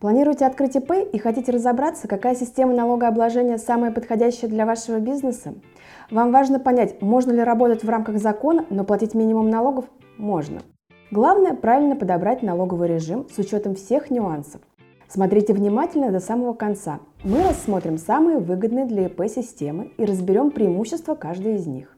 Планируете открыть ИП и хотите разобраться, какая система налогообложения самая подходящая для вашего бизнеса? Вам важно понять, можно ли работать в рамках закона, но платить минимум налогов? Можно. Главное – правильно подобрать налоговый режим с учетом всех нюансов. Смотрите внимательно до самого конца. Мы рассмотрим самые выгодные для ИП системы и разберем преимущества каждой из них.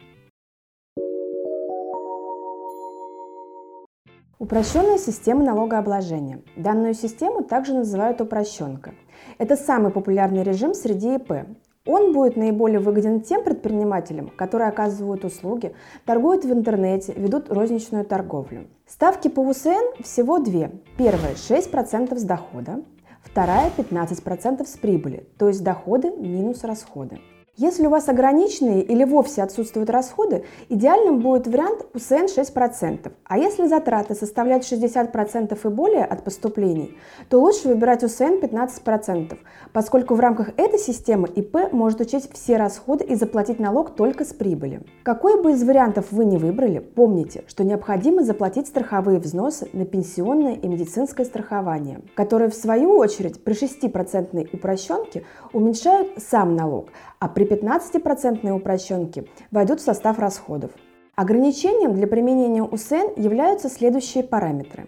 Упрощенная система налогообложения. Данную систему также называют упрощенка. Это самый популярный режим среди ИП. Он будет наиболее выгоден тем предпринимателям, которые оказывают услуги, торгуют в интернете, ведут розничную торговлю. Ставки по УСН всего две. Первая – 6% с дохода, вторая – 15% с прибыли, то есть доходы минус расходы. Если у вас ограниченные или вовсе отсутствуют расходы, идеальным будет вариант УСН 6%. А если затраты составляют 60% и более от поступлений, то лучше выбирать УСН 15%, поскольку в рамках этой системы ИП может учесть все расходы и заплатить налог только с прибыли. Какой бы из вариантов вы не выбрали, помните, что необходимо заплатить страховые взносы на пенсионное и медицинское страхование, которые в свою очередь при 6% упрощенке уменьшают сам налог, а при 15% упрощенке войдут в состав расходов. Ограничением для применения УСН являются следующие параметры.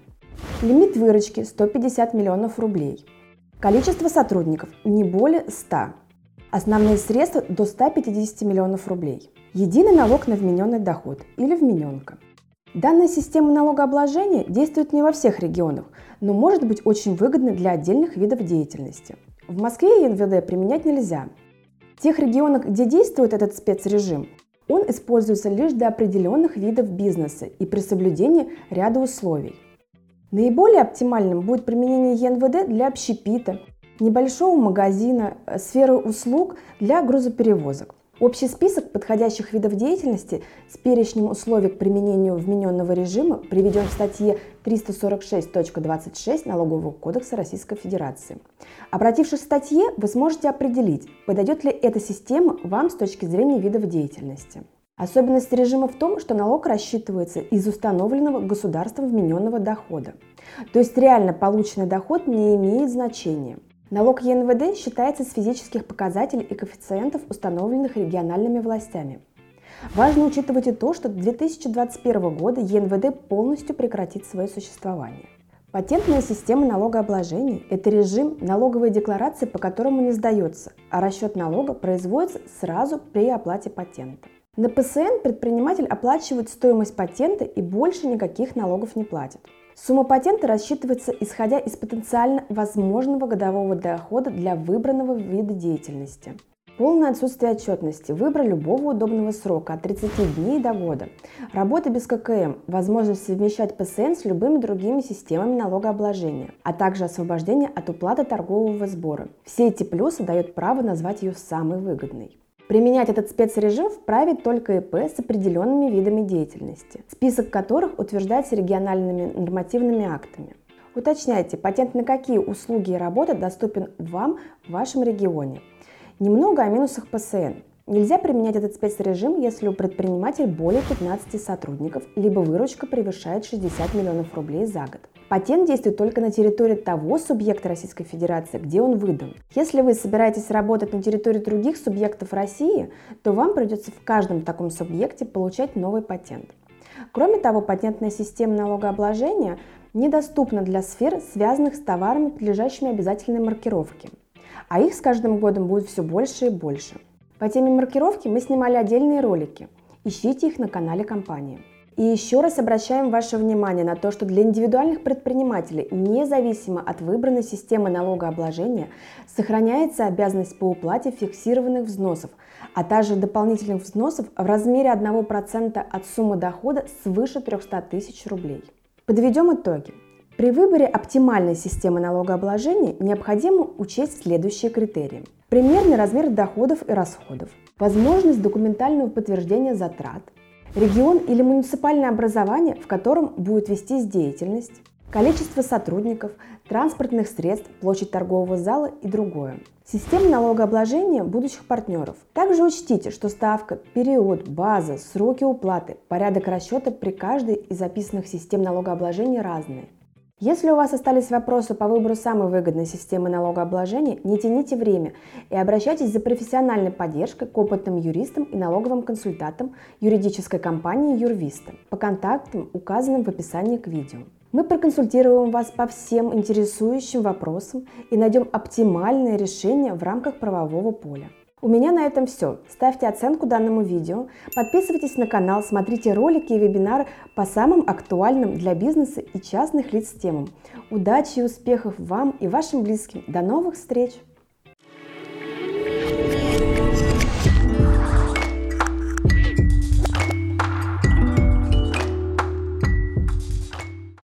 Лимит выручки 150 миллионов рублей. Количество сотрудников не более 100. Основные средства до 150 миллионов рублей. Единый налог на вмененный доход или вмененка. Данная система налогообложения действует не во всех регионах, но может быть очень выгодной для отдельных видов деятельности. В Москве ЕНВД применять нельзя, в тех регионах, где действует этот спецрежим, он используется лишь для определенных видов бизнеса и при соблюдении ряда условий. Наиболее оптимальным будет применение ЕНВД для общепита, небольшого магазина, э, сферы услуг для грузоперевозок. Общий список подходящих видов деятельности с перечнем условий к применению вмененного режима приведен в статье 346.26 Налогового кодекса Российской Федерации. Обратившись к статье, вы сможете определить, подойдет ли эта система вам с точки зрения видов деятельности. Особенность режима в том, что налог рассчитывается из установленного государством вмененного дохода. То есть реально полученный доход не имеет значения – Налог ЕНВД считается с физических показателей и коэффициентов, установленных региональными властями. Важно учитывать и то, что до 2021 года ЕНВД полностью прекратит свое существование. Патентная система налогообложения – это режим налоговой декларации, по которому не сдается, а расчет налога производится сразу при оплате патента. На ПСН предприниматель оплачивает стоимость патента и больше никаких налогов не платит. Сумма патента рассчитывается исходя из потенциально возможного годового дохода для выбранного вида деятельности. Полное отсутствие отчетности, выбор любого удобного срока от 30 дней до года, работа без ККМ, возможность совмещать ПСН с любыми другими системами налогообложения, а также освобождение от уплаты торгового сбора. Все эти плюсы дают право назвать ее самой выгодной. Применять этот спецрежим вправе только ИП с определенными видами деятельности, список которых утверждается региональными нормативными актами. Уточняйте, патент на какие услуги и работы доступен вам в вашем регионе. Немного о минусах ПСН. Нельзя применять этот спецрежим, если у предпринимателя более 15 сотрудников, либо выручка превышает 60 миллионов рублей за год. Патент действует только на территории того субъекта Российской Федерации, где он выдан. Если вы собираетесь работать на территории других субъектов России, то вам придется в каждом таком субъекте получать новый патент. Кроме того, патентная система налогообложения недоступна для сфер, связанных с товарами, подлежащими обязательной маркировке. А их с каждым годом будет все больше и больше. По теме маркировки мы снимали отдельные ролики. Ищите их на канале компании. И еще раз обращаем ваше внимание на то, что для индивидуальных предпринимателей, независимо от выбранной системы налогообложения, сохраняется обязанность по уплате фиксированных взносов, а также дополнительных взносов в размере 1% от суммы дохода свыше 300 тысяч рублей. Подведем итоги. При выборе оптимальной системы налогообложения необходимо учесть следующие критерии. Примерный размер доходов и расходов, возможность документального подтверждения затрат, регион или муниципальное образование, в котором будет вестись деятельность, количество сотрудников, транспортных средств, площадь торгового зала и другое. Система налогообложения будущих партнеров. Также учтите, что ставка, период, база, сроки уплаты, порядок расчета при каждой из записанных систем налогообложения разные. Если у вас остались вопросы по выбору самой выгодной системы налогообложения, не тяните время и обращайтесь за профессиональной поддержкой к опытным юристам и налоговым консультантам юридической компании Юрвиста по контактам, указанным в описании к видео. Мы проконсультируем вас по всем интересующим вопросам и найдем оптимальное решение в рамках правового поля. У меня на этом все. Ставьте оценку данному видео, подписывайтесь на канал, смотрите ролики и вебинары по самым актуальным для бизнеса и частных лиц темам. Удачи и успехов вам и вашим близким. До новых встреч!